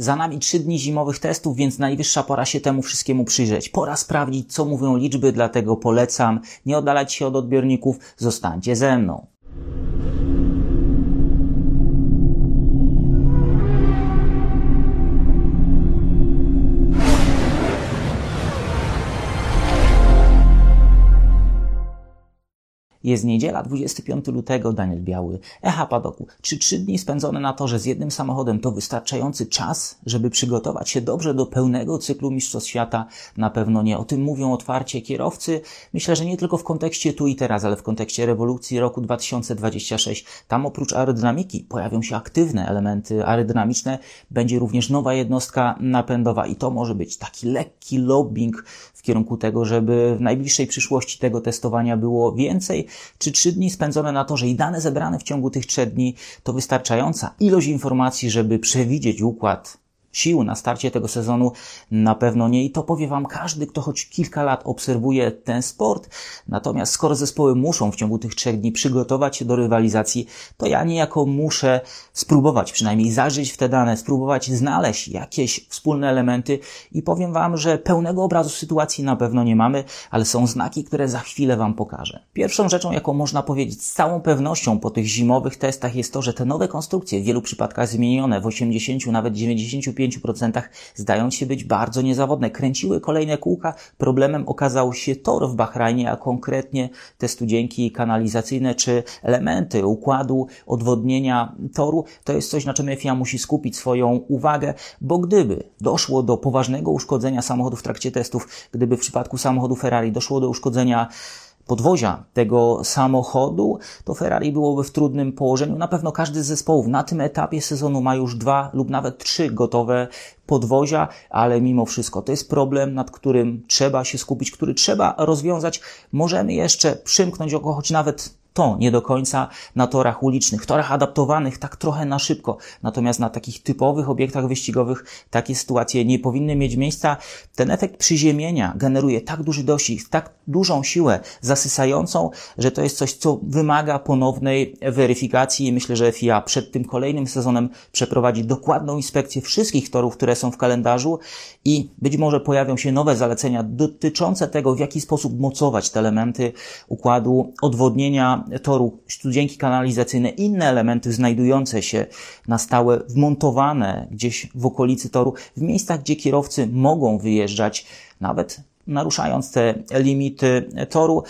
Za nami trzy dni zimowych testów, więc najwyższa pora się temu wszystkiemu przyjrzeć. Pora sprawdzić, co mówią liczby, dlatego polecam nie oddalać się od odbiorników, zostańcie ze mną. Jest niedziela, 25 lutego, Daniel Biały, Echa Padoku. Czy trzy dni spędzone na torze z jednym samochodem to wystarczający czas, żeby przygotować się dobrze do pełnego cyklu Mistrzostw Świata? Na pewno nie. O tym mówią otwarcie kierowcy. Myślę, że nie tylko w kontekście tu i teraz, ale w kontekście rewolucji roku 2026. Tam oprócz aerodynamiki pojawią się aktywne elementy aerodynamiczne. Będzie również nowa jednostka napędowa i to może być taki lekki lobbying w kierunku tego, żeby w najbliższej przyszłości tego testowania było więcej, czy trzy dni spędzone na to, że i dane zebrane w ciągu tych trzech dni to wystarczająca ilość informacji, żeby przewidzieć układ sił na starcie tego sezonu na pewno nie i to powie Wam każdy, kto choć kilka lat obserwuje ten sport. Natomiast skoro zespoły muszą w ciągu tych trzech dni przygotować się do rywalizacji, to ja niejako muszę spróbować przynajmniej zajrzeć w te dane, spróbować znaleźć jakieś wspólne elementy i powiem Wam, że pełnego obrazu sytuacji na pewno nie mamy, ale są znaki, które za chwilę Wam pokażę. Pierwszą rzeczą, jaką można powiedzieć z całą pewnością po tych zimowych testach jest to, że te nowe konstrukcje w wielu przypadkach zmienione w 80, nawet 95 5% zdają się być bardzo niezawodne. Kręciły kolejne kółka. Problemem okazał się tor w Bahrajnie, a konkretnie te studzienki kanalizacyjne czy elementy układu odwodnienia toru. To jest coś, na czym FIA musi skupić swoją uwagę, bo gdyby doszło do poważnego uszkodzenia samochodu w trakcie testów, gdyby w przypadku samochodu Ferrari doszło do uszkodzenia podwozia tego samochodu, to Ferrari byłoby w trudnym położeniu. Na pewno każdy z zespołów na tym etapie sezonu ma już dwa lub nawet trzy gotowe podwozia, ale mimo wszystko to jest problem, nad którym trzeba się skupić, który trzeba rozwiązać. Możemy jeszcze przymknąć oko, choć nawet to nie do końca na torach ulicznych, torach adaptowanych tak trochę na szybko. Natomiast na takich typowych obiektach wyścigowych takie sytuacje nie powinny mieć miejsca. Ten efekt przyziemienia generuje tak duży dosięg, tak dużą siłę zasysającą, że to jest coś, co wymaga ponownej weryfikacji i myślę, że FIA przed tym kolejnym sezonem przeprowadzi dokładną inspekcję wszystkich torów, które są w kalendarzu i być może pojawią się nowe zalecenia dotyczące tego, w jaki sposób mocować te elementy układu odwodnienia toru, studzienki kanalizacyjne, inne elementy znajdujące się na stałe, wmontowane gdzieś w okolicy toru, w miejscach, gdzie kierowcy mogą wyjeżdżać, nawet naruszając te limity toru.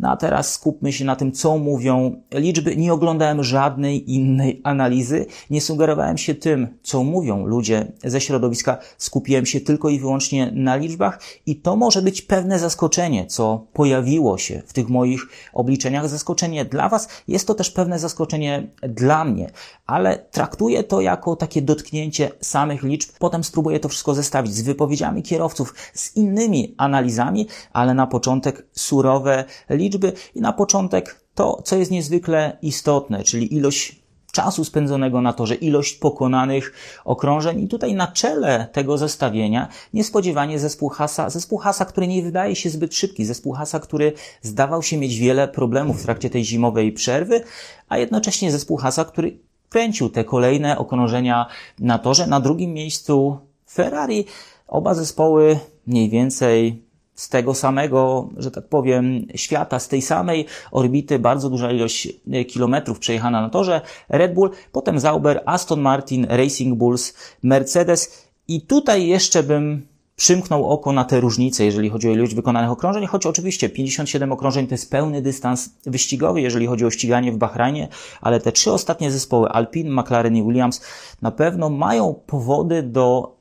No a teraz skupmy się na tym, co mówią liczby. Nie oglądałem żadnej innej analizy, nie sugerowałem się tym, co mówią ludzie ze środowiska, skupiłem się tylko i wyłącznie na liczbach i to może być pewne zaskoczenie, co pojawiło się w tych moich obliczeniach. Zaskoczenie dla Was, jest to też pewne zaskoczenie dla mnie, ale traktuję to jako takie dotknięcie samych liczb. Potem spróbuję to wszystko zestawić z wypowiedziami kierowców, z innymi analizami, ale na początek surowe liczby liczby i na początek to, co jest niezwykle istotne, czyli ilość czasu spędzonego na torze, ilość pokonanych okrążeń i tutaj na czele tego zestawienia niespodziewanie zespół Hasa, zespół Hasa, który nie wydaje się zbyt szybki, zespół Hasa, który zdawał się mieć wiele problemów w trakcie tej zimowej przerwy, a jednocześnie zespół Hasa, który kręcił te kolejne okrążenia na torze. Na drugim miejscu Ferrari. Oba zespoły mniej więcej z tego samego, że tak powiem, świata, z tej samej orbity, bardzo duża ilość e, kilometrów przejechana na torze, Red Bull, potem Zauber, Aston Martin, Racing Bulls, Mercedes. I tutaj jeszcze bym przymknął oko na te różnice, jeżeli chodzi o ilość wykonanych okrążeń, choć oczywiście 57 okrążeń to jest pełny dystans wyścigowy, jeżeli chodzi o ściganie w Bahrajnie, ale te trzy ostatnie zespoły, Alpine, McLaren i Williams, na pewno mają powody do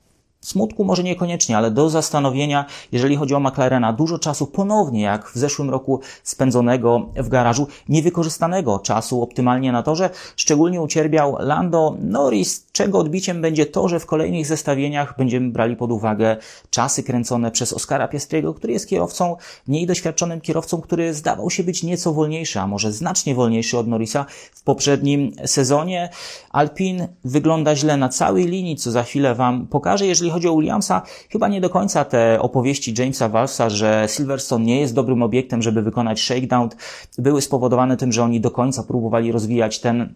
Smutku może niekoniecznie, ale do zastanowienia, jeżeli chodzi o McLarena, dużo czasu ponownie, jak w zeszłym roku spędzonego w garażu, niewykorzystanego czasu optymalnie na torze. Szczególnie ucierpiał Lando Norris, czego odbiciem będzie to, że w kolejnych zestawieniach będziemy brali pod uwagę czasy kręcone przez Oscara Piastriego, który jest kierowcą, mniej doświadczonym kierowcą, który zdawał się być nieco wolniejszy, a może znacznie wolniejszy od Norrisa w poprzednim sezonie. Alpin wygląda źle na całej linii, co za chwilę Wam pokażę. Jeżeli chodzi o Williamsa, chyba nie do końca te opowieści Jamesa Walsa, że Silverstone nie jest dobrym obiektem, żeby wykonać shakedown, były spowodowane tym, że oni do końca próbowali rozwijać ten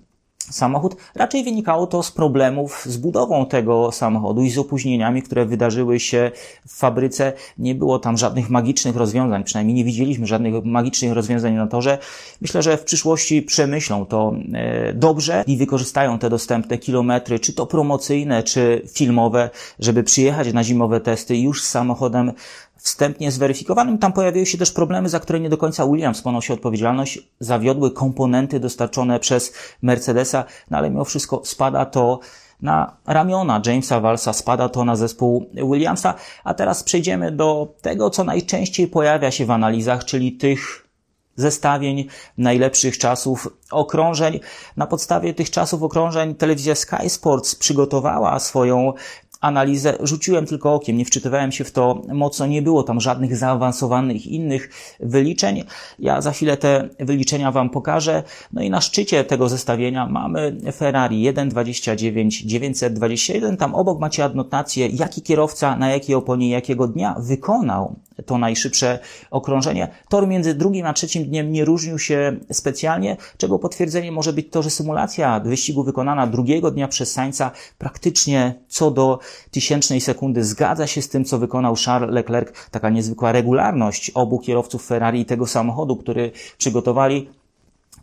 samochód. Raczej wynikało to z problemów z budową tego samochodu i z opóźnieniami, które wydarzyły się w fabryce. Nie było tam żadnych magicznych rozwiązań, przynajmniej nie widzieliśmy żadnych magicznych rozwiązań na torze. Myślę, że w przyszłości przemyślą to e, dobrze i wykorzystają te dostępne kilometry, czy to promocyjne, czy filmowe, żeby przyjechać na zimowe testy już z samochodem wstępnie zweryfikowanym. Tam pojawiły się też problemy, za które nie do końca Williams ponosi odpowiedzialność. Zawiodły komponenty dostarczone przez Mercedesa, no ale mimo wszystko spada to na ramiona Jamesa Walsa, spada to na zespół Williamsa. A teraz przejdziemy do tego, co najczęściej pojawia się w analizach, czyli tych zestawień najlepszych czasów okrążeń. Na podstawie tych czasów okrążeń telewizja Sky Sports przygotowała swoją analizę rzuciłem tylko okiem, nie wczytywałem się w to mocno, nie było tam żadnych zaawansowanych innych wyliczeń. Ja za chwilę te wyliczenia Wam pokażę. No i na szczycie tego zestawienia mamy Ferrari 1.29 921. Tam obok macie adnotację, jaki kierowca na jakiej oponie jakiego dnia wykonał to najszybsze okrążenie. Tor między drugim a trzecim dniem nie różnił się specjalnie, czego potwierdzeniem może być to, że symulacja wyścigu wykonana drugiego dnia przez Sainza praktycznie co do tysięcznej sekundy zgadza się z tym, co wykonał Charles Leclerc. Taka niezwykła regularność obu kierowców Ferrari i tego samochodu, który przygotowali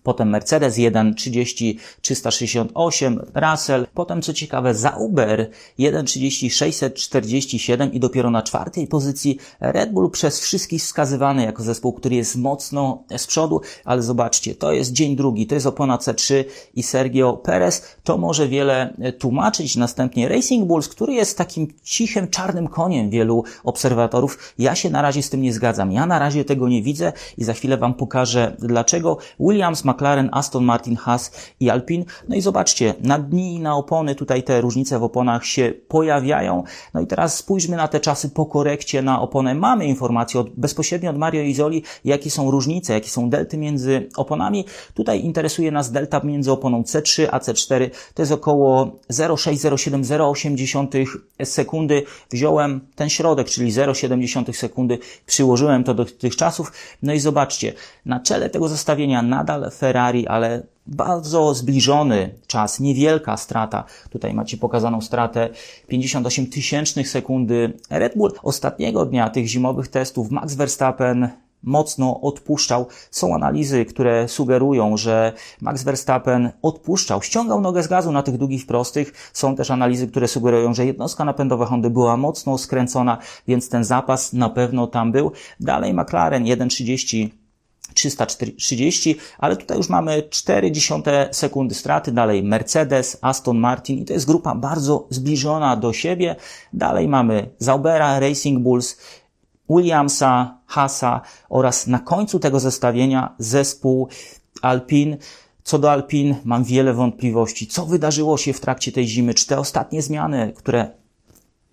potem Mercedes 1.30 368, Russell, potem co ciekawe Zauber 1.30 647 i dopiero na czwartej pozycji Red Bull przez wszystkich wskazywany jako zespół, który jest mocno z przodu, ale zobaczcie, to jest dzień drugi, to jest opona C3 i Sergio Perez, to może wiele tłumaczyć. Następnie Racing Bulls, który jest takim cichym, czarnym koniem wielu obserwatorów. Ja się na razie z tym nie zgadzam. Ja na razie tego nie widzę i za chwilę Wam pokażę dlaczego. Williams ma McLaren, Aston Martin, Haas i Alpine. No i zobaczcie, na dni i na opony tutaj te różnice w oponach się pojawiają. No i teraz spójrzmy na te czasy po korekcie na oponę. Mamy informacje od, bezpośrednio od Mario Izoli, jakie są różnice, jakie są delty między oponami. Tutaj interesuje nas delta między oponą C3 a C4. To jest około 0,607-0,8 sekundy. Wziąłem ten środek, czyli 0,7 sekundy, przyłożyłem to do tych czasów. No i zobaczcie, na czele tego zestawienia nadal Ferrari, ale bardzo zbliżony czas, niewielka strata. Tutaj macie pokazaną stratę 58 tysięcznych sekundy. Red Bull ostatniego dnia tych zimowych testów Max Verstappen mocno odpuszczał. Są analizy, które sugerują, że Max Verstappen odpuszczał, ściągał nogę z gazu na tych długich prostych. Są też analizy, które sugerują, że jednostka napędowa Hondy była mocno skręcona, więc ten zapas na pewno tam był. Dalej McLaren 1.30 330, ale tutaj już mamy 0,4 sekundy straty. Dalej Mercedes, Aston Martin i to jest grupa bardzo zbliżona do siebie. Dalej mamy Zaubera, Racing Bulls, Williamsa, Hasa oraz na końcu tego zestawienia zespół Alpine. Co do Alpin, mam wiele wątpliwości. Co wydarzyło się w trakcie tej zimy? Czy te ostatnie zmiany, które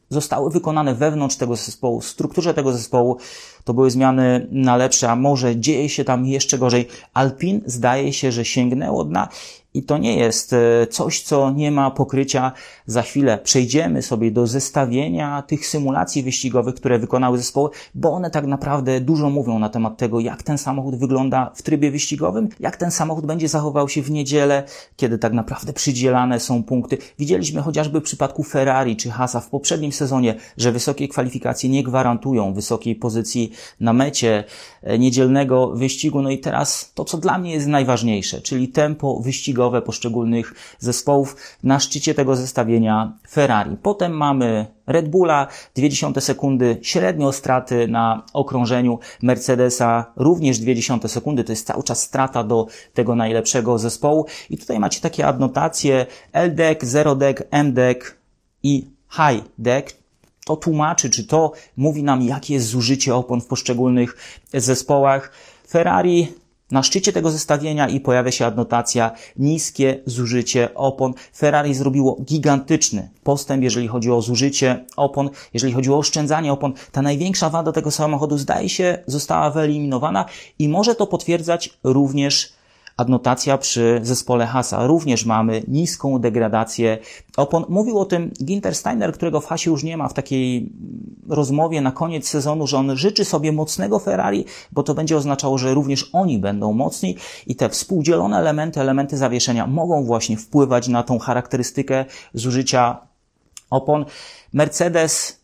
zostały wykonane wewnątrz tego zespołu, w strukturze tego zespołu, to były zmiany na lepsze, a może dzieje się tam jeszcze gorzej. Alpin zdaje się, że sięgnęło dna i to nie jest e, coś, co nie ma pokrycia. Za chwilę przejdziemy sobie do zestawienia tych symulacji wyścigowych, które wykonały zespoły, bo one tak naprawdę dużo mówią na temat tego, jak ten samochód wygląda w trybie wyścigowym, jak ten samochód będzie zachował się w niedzielę, kiedy tak naprawdę przydzielane są punkty. Widzieliśmy chociażby w przypadku Ferrari czy Hasa w poprzednim sezonie, że wysokie kwalifikacje nie gwarantują wysokiej pozycji na mecie e, niedzielnego wyścigu. No i teraz to, co dla mnie jest najważniejsze, czyli tempo wyścigowe poszczególnych zespołów. Na szczycie tego zestawienia Ferrari. Potem mamy Red Bulla, 0,2 sekundy średnio straty na okrążeniu Mercedesa, również 0,2 sekundy, to jest cały czas strata do tego najlepszego zespołu. I tutaj macie takie adnotacje LDEC, Zero Deck, MDEC i High Deck, to tłumaczy, czy to mówi nam, jakie jest zużycie opon w poszczególnych zespołach. Ferrari na szczycie tego zestawienia i pojawia się adnotacja niskie zużycie opon. Ferrari zrobiło gigantyczny postęp, jeżeli chodzi o zużycie opon, jeżeli chodzi o oszczędzanie opon. Ta największa wada tego samochodu zdaje się została wyeliminowana i może to potwierdzać również adnotacja przy zespole Hasa. Również mamy niską degradację opon. Mówił o tym Ginter Steiner, którego w Hasie już nie ma w takiej rozmowie na koniec sezonu, że on życzy sobie mocnego Ferrari, bo to będzie oznaczało, że również oni będą mocni i te współdzielone elementy, elementy zawieszenia mogą właśnie wpływać na tą charakterystykę zużycia opon. Mercedes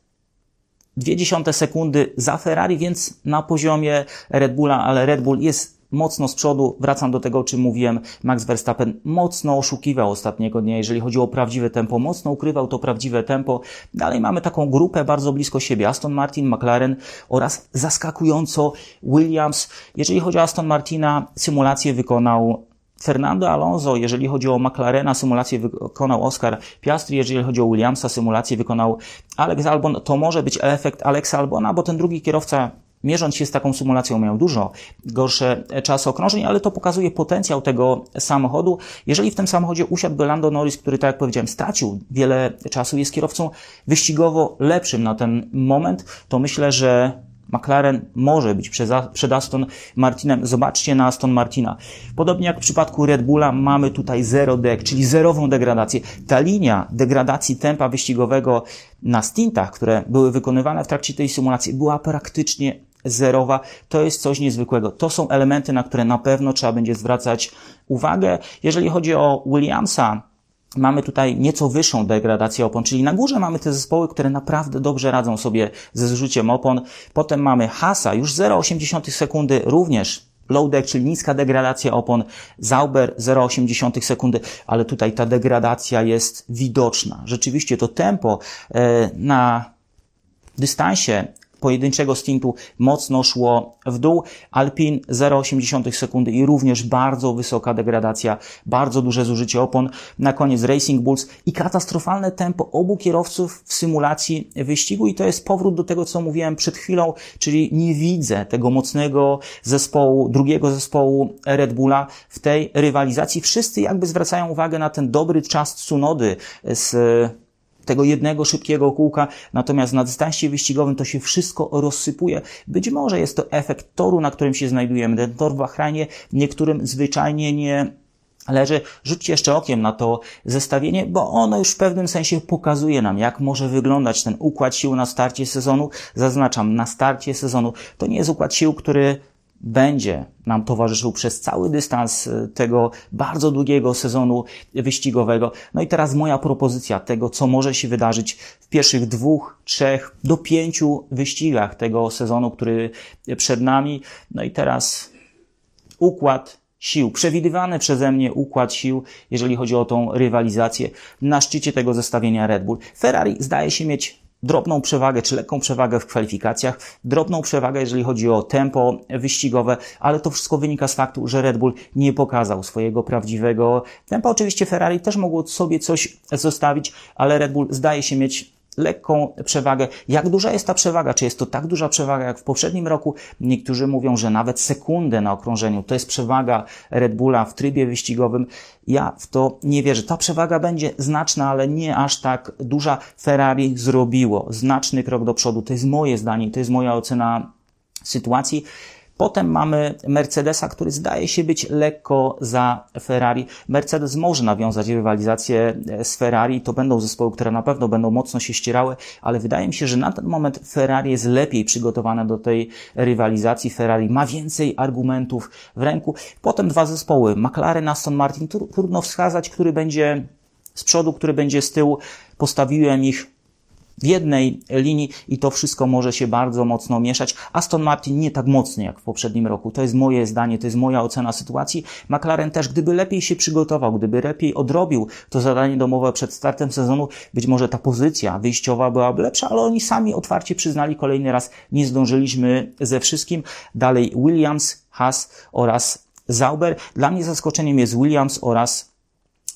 dwie dziesiąte sekundy za Ferrari, więc na poziomie Red Bulla, ale Red Bull jest mocno z przodu. Wracam do tego, o czym mówiłem. Max Verstappen mocno oszukiwał ostatniego dnia, jeżeli chodzi o prawdziwe tempo. Mocno ukrywał to prawdziwe tempo. Dalej mamy taką grupę bardzo blisko siebie. Aston Martin, McLaren oraz zaskakująco Williams. Jeżeli chodzi o Aston Martina, symulację wykonał Fernando Alonso, jeżeli chodzi o McLarena, symulację wykonał Oscar Piastri, jeżeli chodzi o Williamsa, symulację wykonał Alex Albon. To może być efekt Alexa Albona, bo ten drugi kierowca mierząc się z taką symulacją, miał dużo gorsze czasy okrążeń, ale to pokazuje potencjał tego samochodu. Jeżeli w tym samochodzie usiadłby Lando Norris, który, tak jak powiedziałem, stracił wiele czasu, jest kierowcą wyścigowo lepszym na ten moment, to myślę, że McLaren może być przed Aston Martinem. Zobaczcie na Aston Martina. Podobnie jak w przypadku Red Bulla mamy tutaj zero deck, czyli zerową degradację. Ta linia degradacji tempa wyścigowego na stintach, które były wykonywane w trakcie tej symulacji, była praktycznie zerowa. To jest coś niezwykłego. To są elementy, na które na pewno trzeba będzie zwracać uwagę. Jeżeli chodzi o Williamsa, mamy tutaj nieco wyższą degradację opon, czyli na górze mamy te zespoły, które naprawdę dobrze radzą sobie ze zrzuciem opon. Potem mamy Hasa, już 0,8 sekundy, również low deck, czyli niska degradacja opon, Zauber 0,8 sekundy, ale tutaj ta degradacja jest widoczna. Rzeczywiście to tempo e, na dystansie pojedynczego stintu mocno szło w dół. Alpin 0,8 sekundy i również bardzo wysoka degradacja, bardzo duże zużycie opon. Na koniec Racing Bulls i katastrofalne tempo obu kierowców w symulacji wyścigu i to jest powrót do tego, co mówiłem przed chwilą, czyli nie widzę tego mocnego zespołu, drugiego zespołu Red Bulla w tej rywalizacji. Wszyscy jakby zwracają uwagę na ten dobry czas Tsunody z tego jednego szybkiego kółka, natomiast na dystansie wyścigowym to się wszystko rozsypuje. Być może jest to efekt toru, na którym się znajdujemy. Ten tor w Bahrajnie niektórym zwyczajnie nie leży. Rzućcie jeszcze okiem na to zestawienie, bo ono już w pewnym sensie pokazuje nam, jak może wyglądać ten układ sił na starcie sezonu. Zaznaczam, na starcie sezonu to nie jest układ sił, który będzie nam towarzyszył przez cały dystans e, tego bardzo długiego sezonu wyścigowego. No i teraz moja propozycja tego, co może się wydarzyć w pierwszych dwóch, trzech do pięciu wyścigach tego sezonu, który przed nami. No i teraz układ sił, przewidywany przeze mnie układ sił, jeżeli chodzi o tą rywalizację na szczycie tego zestawienia Red Bull. Ferrari zdaje się mieć drobną przewagę czy lekką przewagę w kwalifikacjach, drobną przewagę, jeżeli chodzi o tempo wyścigowe, ale to wszystko wynika z faktu, że Red Bull nie pokazał swojego prawdziwego tempa. Oczywiście Ferrari też mogło sobie coś zostawić, ale Red Bull zdaje się mieć lekką przewagę. Jak duża jest ta przewaga? Czy jest to tak duża przewaga jak w poprzednim roku? Niektórzy mówią, że nawet sekundę na okrążeniu to jest przewaga Red Bulla w trybie wyścigowym. Ja w to nie wierzę. Ta przewaga będzie znaczna, ale nie aż tak duża. Ferrari zrobiło znaczny krok do przodu. To jest moje zdanie, to jest moja ocena sytuacji. Potem mamy Mercedesa, który zdaje się być lekko za Ferrari. Mercedes może nawiązać rywalizację e, z Ferrari. To będą zespoły, które na pewno będą mocno się ścierały, ale wydaje mi się, że na ten moment Ferrari jest lepiej przygotowane do tej rywalizacji. Ferrari ma więcej argumentów w ręku. Potem dwa zespoły, McLaren, Aston Martin. Trudno wskazać, który będzie z przodu, który będzie z tyłu. Postawiłem ich w jednej linii i to wszystko może się bardzo mocno mieszać. Aston Martin nie tak mocno jak w poprzednim roku. To jest moje zdanie, to jest moja ocena sytuacji. McLaren też, gdyby lepiej się przygotował, gdyby lepiej odrobił to zadanie domowe przed startem sezonu, być może ta pozycja wyjściowa byłaby lepsza, ale oni sami otwarcie przyznali kolejny raz, nie zdążyliśmy ze wszystkim. Dalej Williams, Haas oraz Zauber. Dla mnie zaskoczeniem jest Williams oraz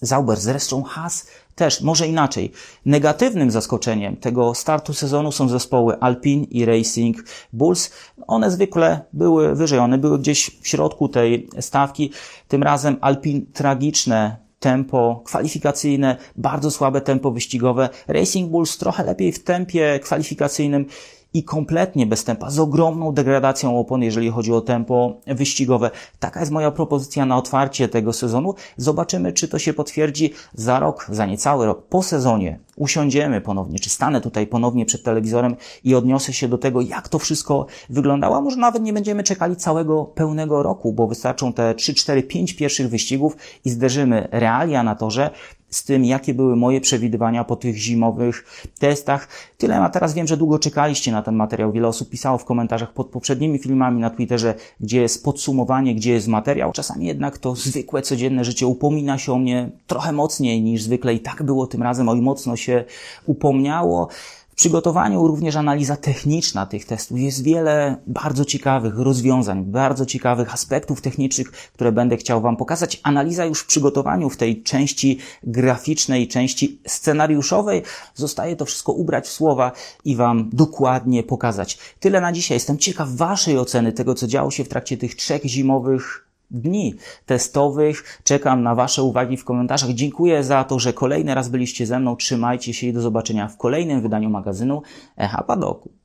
Zauber. Zresztą Haas też, może inaczej. Negatywnym zaskoczeniem tego startu sezonu są zespoły Alpine i Racing Bulls. One zwykle były wyżej, one były gdzieś w środku tej stawki. Tym razem Alpine tragiczne tempo kwalifikacyjne, bardzo słabe tempo wyścigowe. Racing Bulls trochę lepiej w tempie kwalifikacyjnym i kompletnie bez tempa, z ogromną degradacją opon, jeżeli chodzi o tempo wyścigowe. Taka jest moja propozycja na otwarcie tego sezonu. Zobaczymy, czy to się potwierdzi za rok, za niecały rok, po sezonie. Usiądziemy ponownie, czy stanę tutaj ponownie przed telewizorem i odniosę się do tego, jak to wszystko wyglądało. A może nawet nie będziemy czekali całego pełnego roku, bo wystarczą te 3, 4, 5 pierwszych wyścigów i zderzymy realia na torze z tym, jakie były moje przewidywania po tych zimowych testach. Tyle, a teraz wiem, że długo czekaliście na ten materiał. Wiele osób pisało w komentarzach pod poprzednimi filmami na Twitterze, gdzie jest podsumowanie, gdzie jest materiał. Czasami jednak to zwykłe, codzienne życie upomina się o mnie trochę mocniej niż zwykle i tak było tym razem, oj mocno się upomniało. W przygotowaniu również analiza techniczna tych testów. Jest wiele bardzo ciekawych rozwiązań, bardzo ciekawych aspektów technicznych, które będę chciał Wam pokazać. Analiza już w przygotowaniu, w tej części graficznej, części scenariuszowej. Zostaje to wszystko ubrać w słowa i Wam dokładnie pokazać. Tyle na dzisiaj. Jestem ciekaw Waszej oceny tego, co działo się w trakcie tych trzech zimowych dni testowych. Czekam na Wasze uwagi w komentarzach. Dziękuję za to, że kolejny raz byliście ze mną. Trzymajcie się i do zobaczenia w kolejnym wydaniu magazynu Echa Padoku.